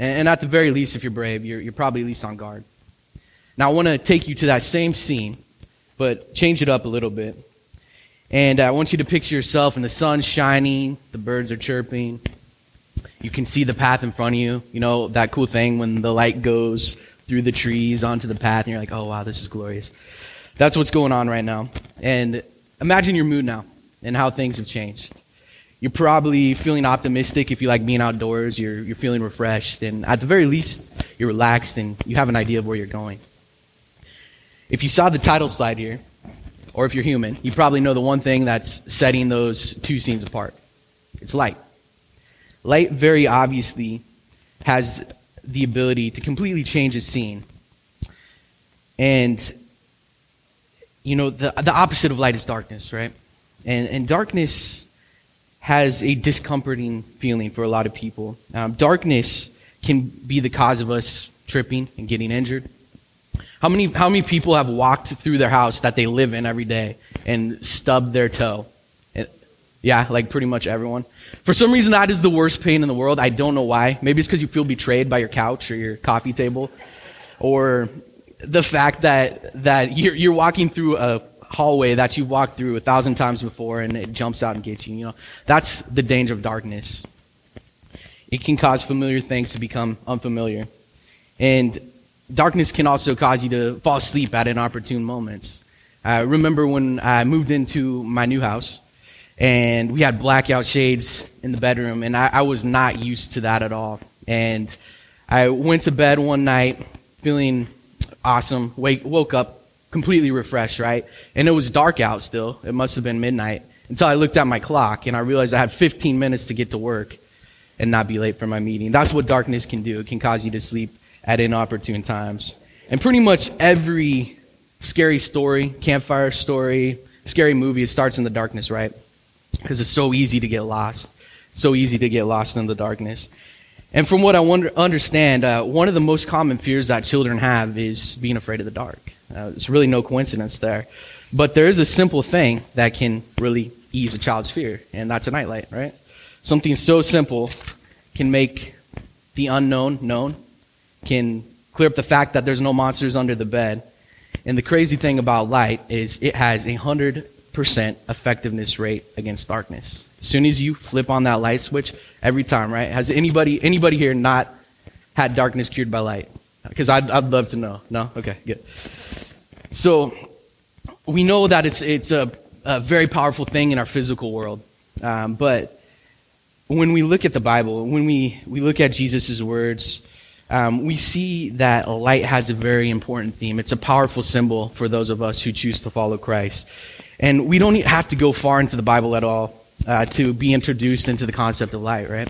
And at the very least, if you're brave, you're, you're probably at least on guard. Now, I want to take you to that same scene, but change it up a little bit. And uh, I want you to picture yourself and the sun's shining, the birds are chirping. You can see the path in front of you. You know, that cool thing when the light goes through the trees onto the path, and you're like, oh, wow, this is glorious. That's what's going on right now. And imagine your mood now and how things have changed. You're probably feeling optimistic if you like being outdoors. You're, you're feeling refreshed. And at the very least, you're relaxed and you have an idea of where you're going. If you saw the title slide here, or if you're human, you probably know the one thing that's setting those two scenes apart it's light. Light very obviously has the ability to completely change a scene. And, you know, the, the opposite of light is darkness, right? And, and darkness has a discomforting feeling for a lot of people. Um, darkness can be the cause of us tripping and getting injured. How many, how many people have walked through their house that they live in every day and stubbed their toe? Yeah, like pretty much everyone. For some reason, that is the worst pain in the world. I don't know why. Maybe it's because you feel betrayed by your couch or your coffee table, or the fact that that you're, you're walking through a hallway that you've walked through a thousand times before and it jumps out and gets you. You know, that's the danger of darkness. It can cause familiar things to become unfamiliar, and darkness can also cause you to fall asleep at inopportune moments. I remember when I moved into my new house and we had blackout shades in the bedroom, and I, I, was not used to that at all. And I went to bed one night feeling awesome, wake, woke up completely refreshed, right? And it was dark out still. It must have been midnight until I looked at my clock and I realized I had 15 minutes to get to work and not be late for my meeting. That's what darkness can do. It can cause you to sleep at inopportune times. And pretty much every scary story, campfire story, scary movie, it starts in the darkness, right? because it's so easy to get lost. So easy to get lost in the darkness. And from what I wonder, understand, uh, one of the most common fears that children have is being afraid of the dark. Uh, it's really no coincidence there. But there is a simple thing that can really ease a child's fear, and that's a nightlight, right? Something so simple can make the unknown known, can clear up the fact that there's no monsters under the bed. And the crazy thing about light is it has a hundred percent effectiveness rate against darkness. As soon as you flip on that light switch, every time, right? Has anybody anybody here not had darkness cured by light? Because I'd, I'd love to know. No? Okay, good. So we know that it's it's a, a very powerful thing in our physical world, um, but when we look at the Bible, when we, we look at Jesus' words, um, we see that light has a very important theme. It's a powerful symbol for those of us who choose to follow Christ. And we don't have to go far into the Bible at all uh, to be introduced into the concept of light, right?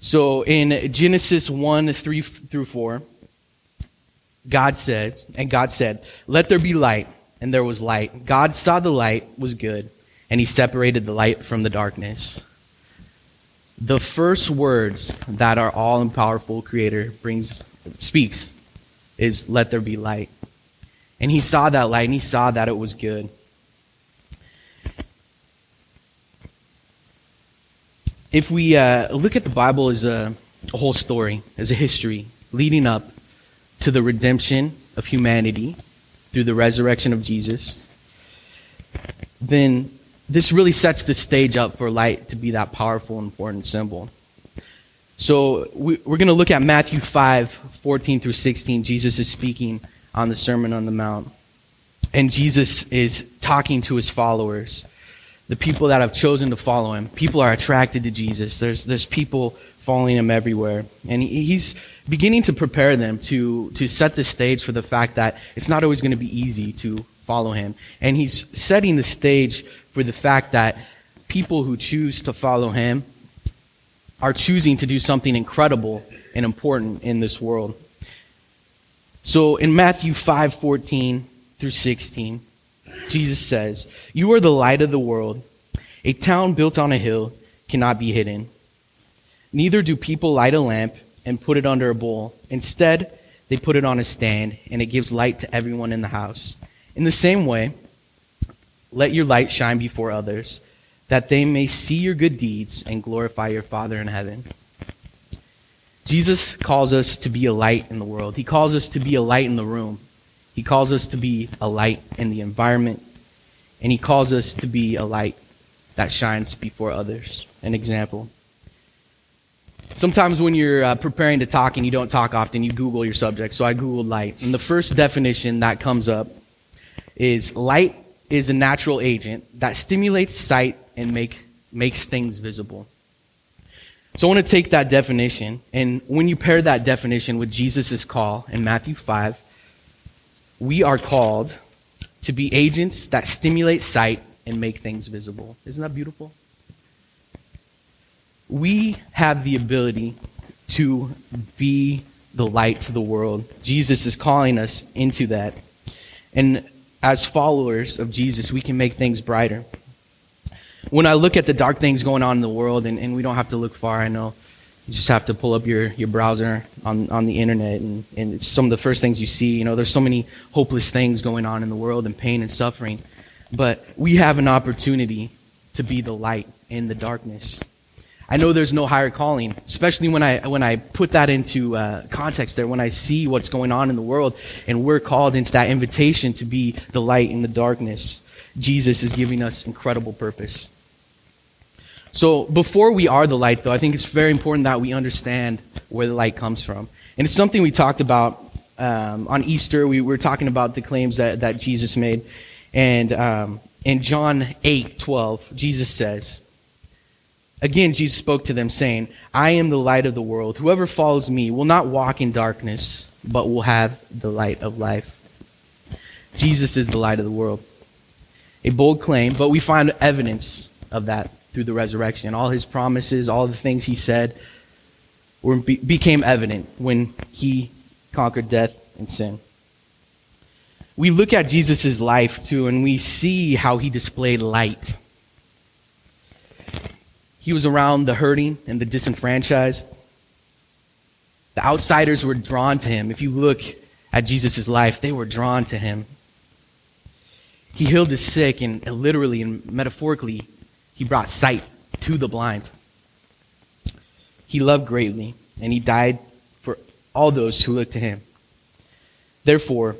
So in Genesis 1 3 through 4, God said, and God said, Let there be light, and there was light. God saw the light was good, and he separated the light from the darkness. The first words that our all and powerful creator brings speaks is let there be light. And he saw that light and he saw that it was good. if we uh, look at the Bible as a, a whole story, as a history leading up to the redemption of humanity through the resurrection of Jesus, then this really sets the stage up for light to be that powerful important symbol. So we, are going to look at Matthew 5, 14 through 16. Jesus is speaking on the Sermon on the Mount. And Jesus is talking to his followers the people that have chosen to follow him. People are attracted to Jesus. There's, there's people following him everywhere. And he's beginning to prepare them to, to set the stage for the fact that it's not always going to be easy to follow him. And he's setting the stage for the fact that people who choose to follow him are choosing to do something incredible and important in this world. So in Matthew 5 14 through 16, Jesus says, You are the light of the world. A town built on a hill cannot be hidden. Neither do people light a lamp and put it under a bowl. Instead, they put it on a stand, and it gives light to everyone in the house. In the same way, let your light shine before others, that they may see your good deeds and glorify your Father in heaven. Jesus calls us to be a light in the world. He calls us to be a light in the room. He calls us to be a light in the environment. And he calls us to be a light that shines before others. An example. Sometimes when you're uh, preparing to talk and you don't talk often, you Google your subject. So I Googled light. And the first definition that comes up is light is a natural agent that stimulates sight and make, makes things visible. So I want to take that definition, and when you pair that definition with Jesus' call in Matthew 5, we are called to be agents that stimulate sight and make things visible. Isn't that beautiful? We have the ability to be the light to the world. Jesus is calling us into that. And as followers of Jesus, we can make things brighter when I look at the dark things going on in the world, and, and we don't have to look far, I know. You just have to pull up your, your browser on, on the internet, and, and it's some of the first things you see. You know, there's so many hopeless things going on in the world, and pain and suffering. But we have an opportunity to be the light in the darkness. I know there's no higher calling, especially when I when I put that into uh, context there. When I see what's going on in the world, and we're called into that invitation to be the light in the darkness, Jesus is giving us incredible purpose. So before we are the light, though, I think it's very important that we understand where the light comes from. And it's something we talked about um, on Easter. We were talking about the claims that, that Jesus made. And um, in John 8 12, Jesus says, Again, Jesus spoke to them, saying, I am the light of the world. Whoever follows me will not walk in darkness, but will have the light of life. Jesus is the light of the world. A bold claim, but we find evidence of that through the resurrection. All his promises, all the things he said, were, became evident when he conquered death and sin. We look at Jesus' life too, and we see how he displayed light. He was around the hurting and the disenfranchised. The outsiders were drawn to him. If you look at Jesus' life, they were drawn to him. He healed the sick, and literally and metaphorically, he brought sight to the blind. He loved greatly, and he died for all those who look to him. Therefore,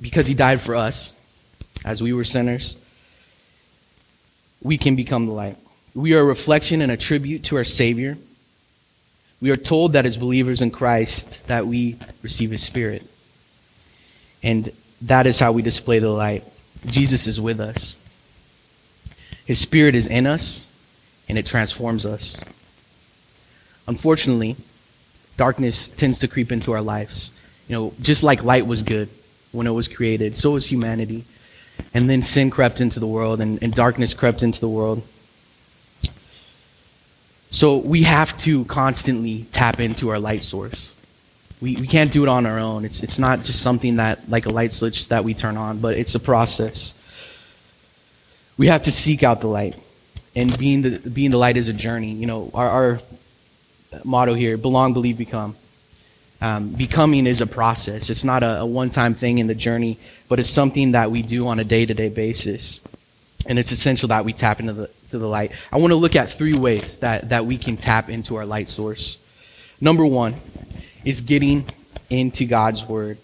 because he died for us, as we were sinners, we can become the light. We are a reflection and a tribute to our Savior. We are told that as believers in Christ that we receive his spirit. And that is how we display the light. Jesus is with us. His Spirit is in us, and it transforms us. Unfortunately, darkness tends to creep into our lives. You know, just like light was good when it was created, so was humanity. And then sin crept into the world, and, and darkness crept into the world. So we have to constantly tap into our light source. We, we can't do it on our own. It's, it's not just something that, like a light switch that we turn on, but it's a process. We have to seek out the light. And being the, being the light is a journey. You know, our, our motto here belong, believe, become. Um, becoming is a process. It's not a, a one time thing in the journey, but it's something that we do on a day to day basis. And it's essential that we tap into the, to the light. I want to look at three ways that, that we can tap into our light source. Number one is getting into God's Word.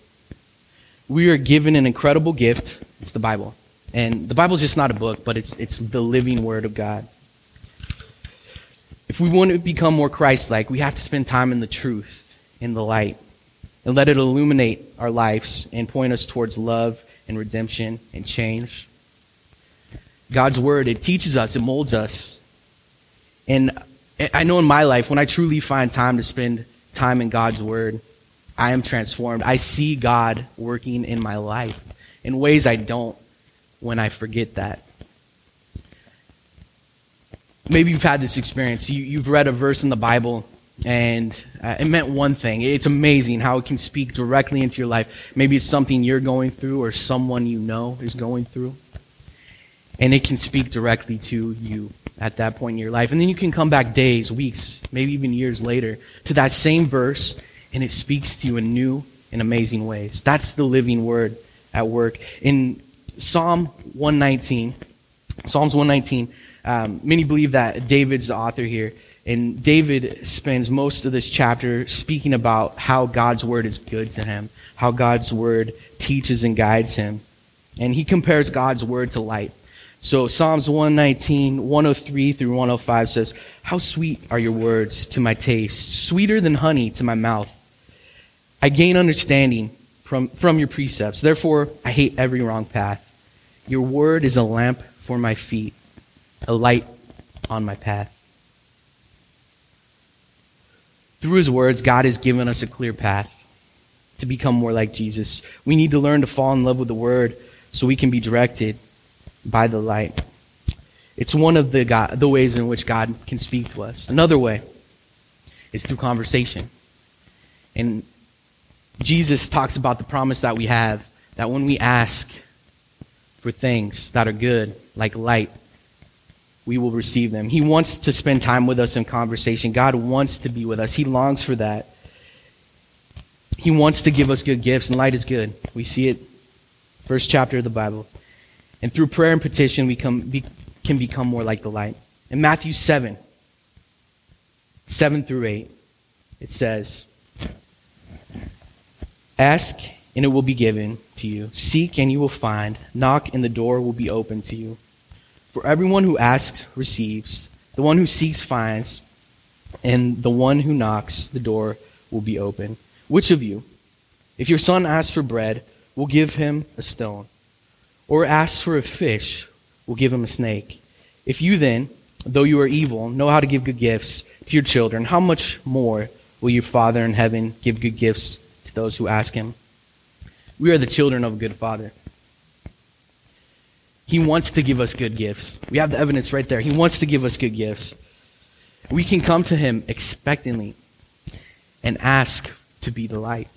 We are given an incredible gift. It's the Bible. And the Bible is just not a book, but it's, it's the living Word of God. If we want to become more Christ like, we have to spend time in the truth, in the light, and let it illuminate our lives and point us towards love and redemption and change. God's Word, it teaches us, it molds us. And I know in my life, when I truly find time to spend time in God's Word, I am transformed. I see God working in my life in ways I don't when I forget that. Maybe you've had this experience. You, have read a verse in the Bible and uh, it meant one thing. It's amazing how it can speak directly into your life. Maybe it's something you're going through or someone you know is going through. And it can speak directly to you at that point in your life. And then you can come back days, weeks, maybe even years later to that same verse and it speaks to you in new and amazing ways. That's the living word at work. In Psalm 119. Psalms 119. Um, many believe that David's the author here. And David spends most of this chapter speaking about how God's word is good to him, how God's word teaches and guides him. And he compares God's word to light. So Psalms 119, 103 through 105 says, How sweet are your words to my taste, sweeter than honey to my mouth. I gain understanding from, from your precepts. Therefore, I hate every wrong path. Your word is a lamp for my feet, a light on my path. Through his words, God has given us a clear path to become more like Jesus. We need to learn to fall in love with the word so we can be directed by the light. It's one of the, God, the ways in which God can speak to us. Another way is through conversation. And Jesus talks about the promise that we have that when we ask for things that are good, like light, we will receive them. He wants to spend time with us in conversation. God wants to be with us. He longs for that. He wants to give us good gifts, and light is good. We see it, first chapter of the Bible. And through prayer and petition, we come, be, can become more like the light. In Matthew 7, 7 through 8, it says, Ask, and it will be given to you. Seek, and you will find. Knock, and the door will be opened to you. For everyone who asks receives, the one who seeks finds, and the one who knocks, the door will be open. Which of you, if your son asks for bread, will give him a stone? Or asks for a fish, will give him a snake. If you then, though you are evil, know how to give good gifts to your children, how much more will your Father in heaven give good gifts to those who ask him? We are the children of a good Father. He wants to give us good gifts. We have the evidence right there. He wants to give us good gifts. We can come to him expectantly and ask to be the light.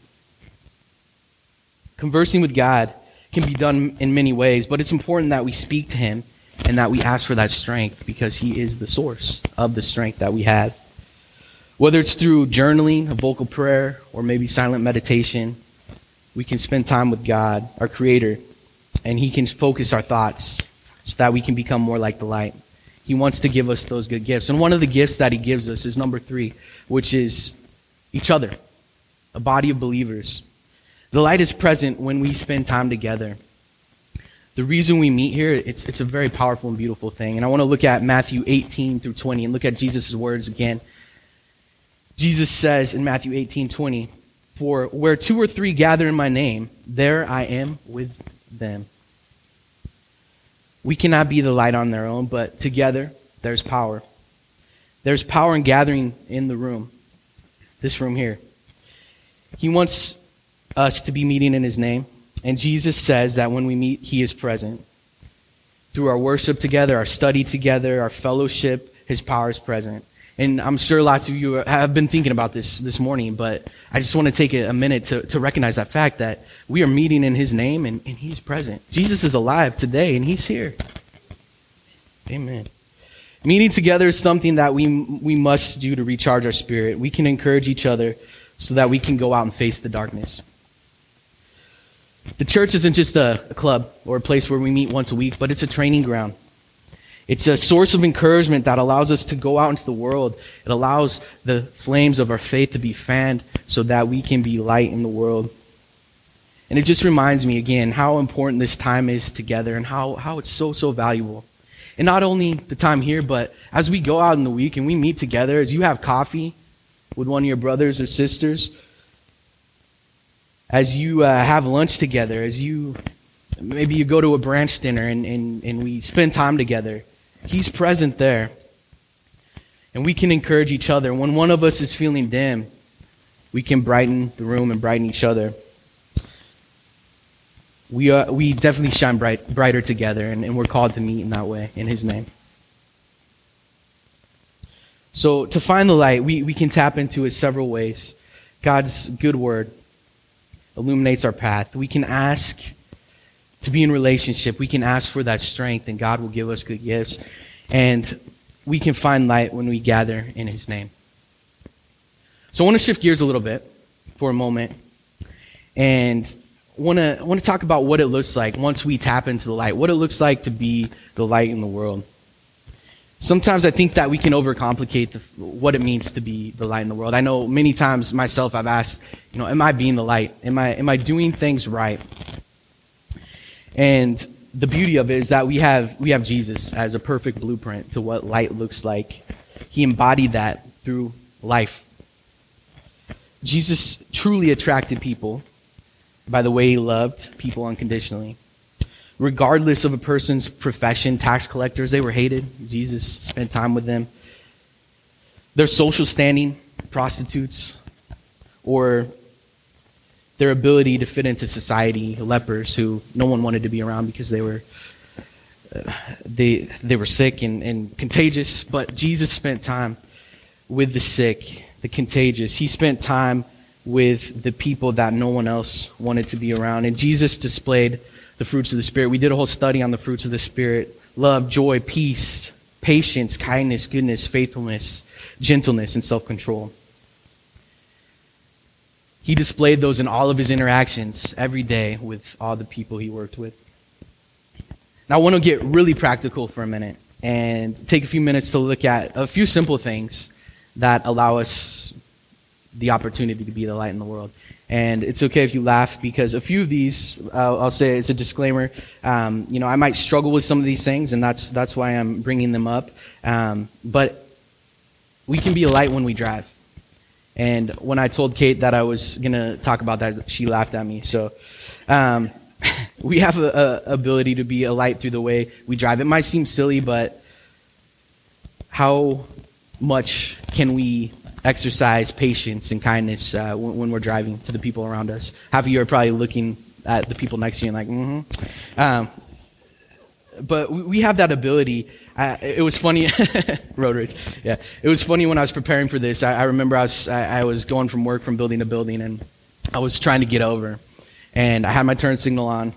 Conversing with God can be done in many ways, but it's important that we speak to Him and that we ask for that strength because He is the source of the strength that we have. Whether it's through journaling, a vocal prayer, or maybe silent meditation, we can spend time with God, our Creator, and He can focus our thoughts so that we can become more like the light. He wants to give us those good gifts. And one of the gifts that He gives us is number three, which is each other, a body of believers. The light is present when we spend time together. The reason we meet here, it's, it's a very powerful and beautiful thing. And I want to look at Matthew 18 through 20 and look at Jesus' words again. Jesus says in Matthew 18 20, For where two or three gather in my name, there I am with them. We cannot be the light on their own, but together there's power. There's power in gathering in the room, this room here. He wants us to be meeting in his name. And Jesus says that when we meet, he is present. Through our worship together, our study together, our fellowship, his power is present. And I'm sure lots of you have been thinking about this this morning, but I just want to take a minute to, to recognize that fact that we are meeting in his name and, and he's present. Jesus is alive today and he's here. Amen. Meeting together is something that we, we must do to recharge our spirit. We can encourage each other so that we can go out and face the darkness. The church isn't just a, club or a place where we meet once a week, but it's a training ground. It's a source of encouragement that allows us to go out into the world. It allows the flames of our faith to be fanned so that we can be light in the world. And it just reminds me again how important this time is together and how, how it's so, so valuable. And not only the time here, but as we go out in the week and we meet together, as you have coffee with one of your brothers or sisters, as you uh, have lunch together, as you maybe you go to a branch dinner and, and, and we spend time together, He's present there. And we can encourage each other. When one of us is feeling dim, we can brighten the room and brighten each other. We, uh, we definitely shine bright, brighter together, and, and we're called to meet in that way, in His name. So, to find the light, we, we can tap into it several ways. God's good word, illuminates our path. We can ask to be in relationship. We can ask for that strength, and God will give us good gifts. And we can find light when we gather in His name. So I want to shift gears a little bit for a moment and want to want to talk about what it looks like once we tap into the light, what it looks like to be the light in the world. Sometimes I think that we can overcomplicate the, what it means to be the light in the world. I know many times myself I've asked, you know, am I being the light? Am I am I doing things right? And the beauty of it is that we have we have Jesus as a perfect blueprint to what light looks like. He embodied that through life. Jesus truly attracted people by the way he loved people unconditionally regardless of a person's profession, tax collectors, they were hated. Jesus spent time with them. Their social standing, prostitutes, or their ability to fit into society, lepers who no one wanted to be around because they were uh, they they were sick and, and contagious. But Jesus spent time with the sick, the contagious. He spent time with the people that no one else wanted to be around. And Jesus displayed the fruits of the Spirit. We did a whole study on the fruits of the Spirit love, joy, peace, patience, kindness, goodness, faithfulness, gentleness, and self control. He displayed those in all of his interactions every day with all the people he worked with. Now, I want to get really practical for a minute and take a few minutes to look at a few simple things that allow us the opportunity to be the light in the world. And it's okay if you laugh because a few of these, uh, I'll say it's a disclaimer. Um, you know, I might struggle with some of these things, and that's that's why I'm bringing them up. Um, but we can be a light when we drive. And when I told Kate that I was gonna talk about that, she laughed at me. So. Um, we have a, a ability to be a light through the way we drive. It might seem silly, but how much can we exercise patience and kindness uh, when, when, we're driving to the people around us. Half of you are probably looking at the people next to you and like, mm-hmm. Um, but we have that ability. Uh, it was funny, road race. Yeah, it was funny when I was preparing for this. I, I remember I was I, I, was going from work from building to building, and I was trying to get over, and I had my turn signal on,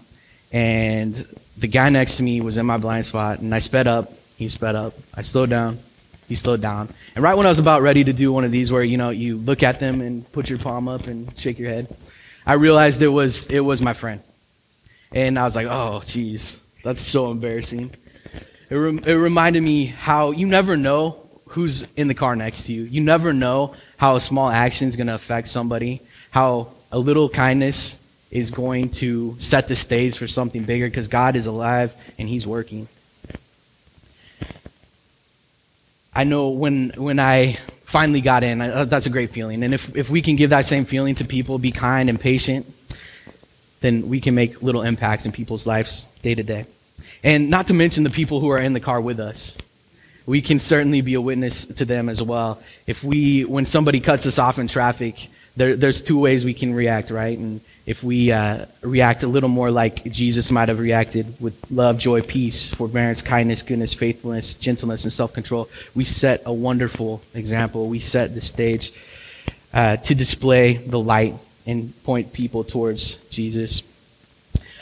and the guy next to me was in my blind spot, and I sped up. He sped up. I slowed down. He slowed down. And right when I was about ready to do one of these where, you know, you look at them and put your palm up and shake your head, I realized it was, it was my friend. And I was like, oh, jeez, that's so embarrassing. It, it reminded me how you never know who's in the car next to you. You never know how a small action is going to affect somebody, how a little kindness is going to set the stage for something bigger because God is alive and He's working. I know when when I finally got in, I, uh, that's a great feeling. And if if we can give that same feeling to people, be kind and patient, then we can make little impacts in people's lives day to day. And not to mention the people who are in the car with us. We can certainly be a witness to them as well. If we, when somebody cuts us off in traffic, there, there's two ways we can react, right? And if we uh, react a little more like Jesus might have reacted with love, joy, peace, forbearance, kindness, goodness, faithfulness, gentleness, and self control, we set a wonderful example. We set the stage uh, to display the light and point people towards Jesus.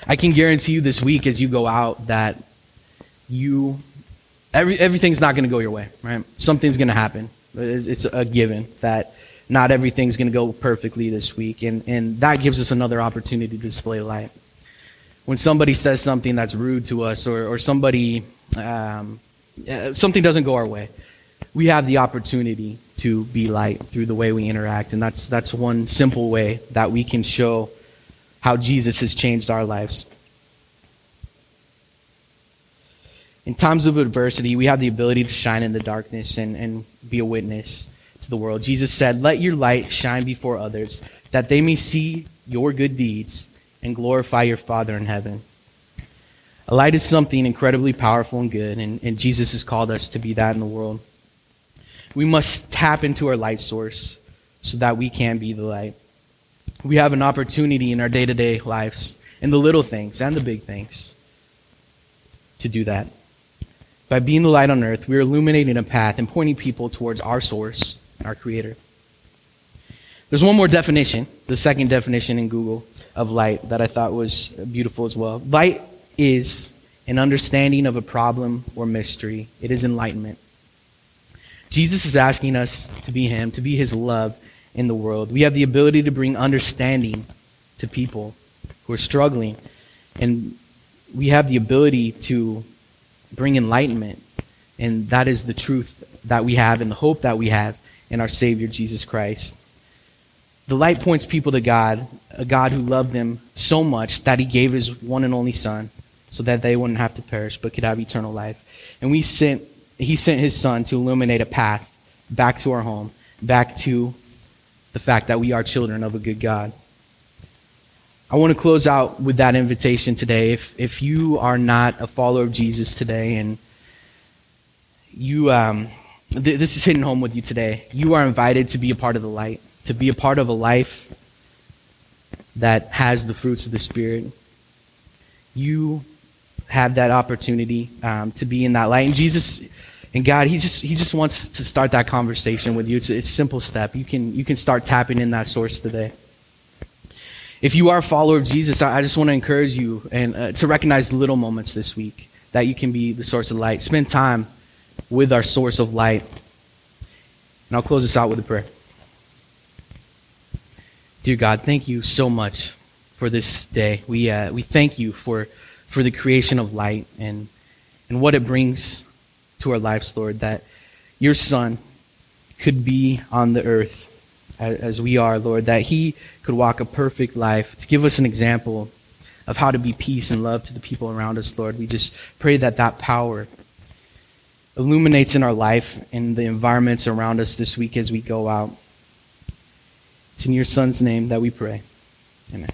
I can guarantee you this week as you go out that you every, everything's not going to go your way, right? Something's going to happen. It's, it's a given that not everything's going to go perfectly this week. And, and that gives us another opportunity to display light. When somebody says something that's rude to us or, or somebody, um, uh, something doesn't go our way, we have the opportunity to be light through the way we interact. And that's, that's one simple way that we can show how Jesus has changed our lives. In times of adversity, we have the ability to shine in the darkness and, and be a witness to the world. Jesus said, Let your light shine before others, that they may see your good deeds and glorify your Father in heaven. A light is something incredibly powerful and good, and, and Jesus has called us to be that in the world. We must tap into our light source so that we can be the light. We have an opportunity in our day to day lives, in the little things and the big things, to do that. By being the light on earth, we are illuminating a path and pointing people towards our source our Creator. There's one more definition, the second definition in Google of light that I thought was beautiful as well. Light is an understanding of a problem or mystery, it is enlightenment. Jesus is asking us to be Him, to be His love in the world. We have the ability to bring understanding to people who are struggling, and we have the ability to bring enlightenment And that is the truth that we have and the hope that we have in our Savior, Jesus Christ. The light points people to God, a God who loved them so much that he gave his one and only Son so that they wouldn't have to perish but could have eternal life. And we sent, he sent his Son to illuminate a path back to our home, back to the fact that we are children of a good God. I want to close out with that invitation today. If, if you are not a follower of Jesus today and you, um, th- this is hitting home with you today, you are invited to be a part of the light, to be a part of a life that has the fruits of the Spirit. You have that opportunity um, to be in that light. And Jesus and God, He just He just wants to start that conversation with you. It's, it's a simple step. You can you can start tapping in that source today. If you are a follower of Jesus, I, I just want to encourage you and uh, to recognize the little moments this week that you can be the source of light. Spend time with our source of light. And I'll close this out with a prayer. Dear God, thank you so much for this day. We, uh, we thank you for, for the creation of light and, and what it brings to our lives, Lord, that your Son could be on the earth as, as we are, Lord, that he could walk a perfect life to give us an example of how to be peace and love to the people around us, Lord. We just pray that that power illuminates in our life and the environments around us this week as we go out. It's in your Son's name that we pray. Amen.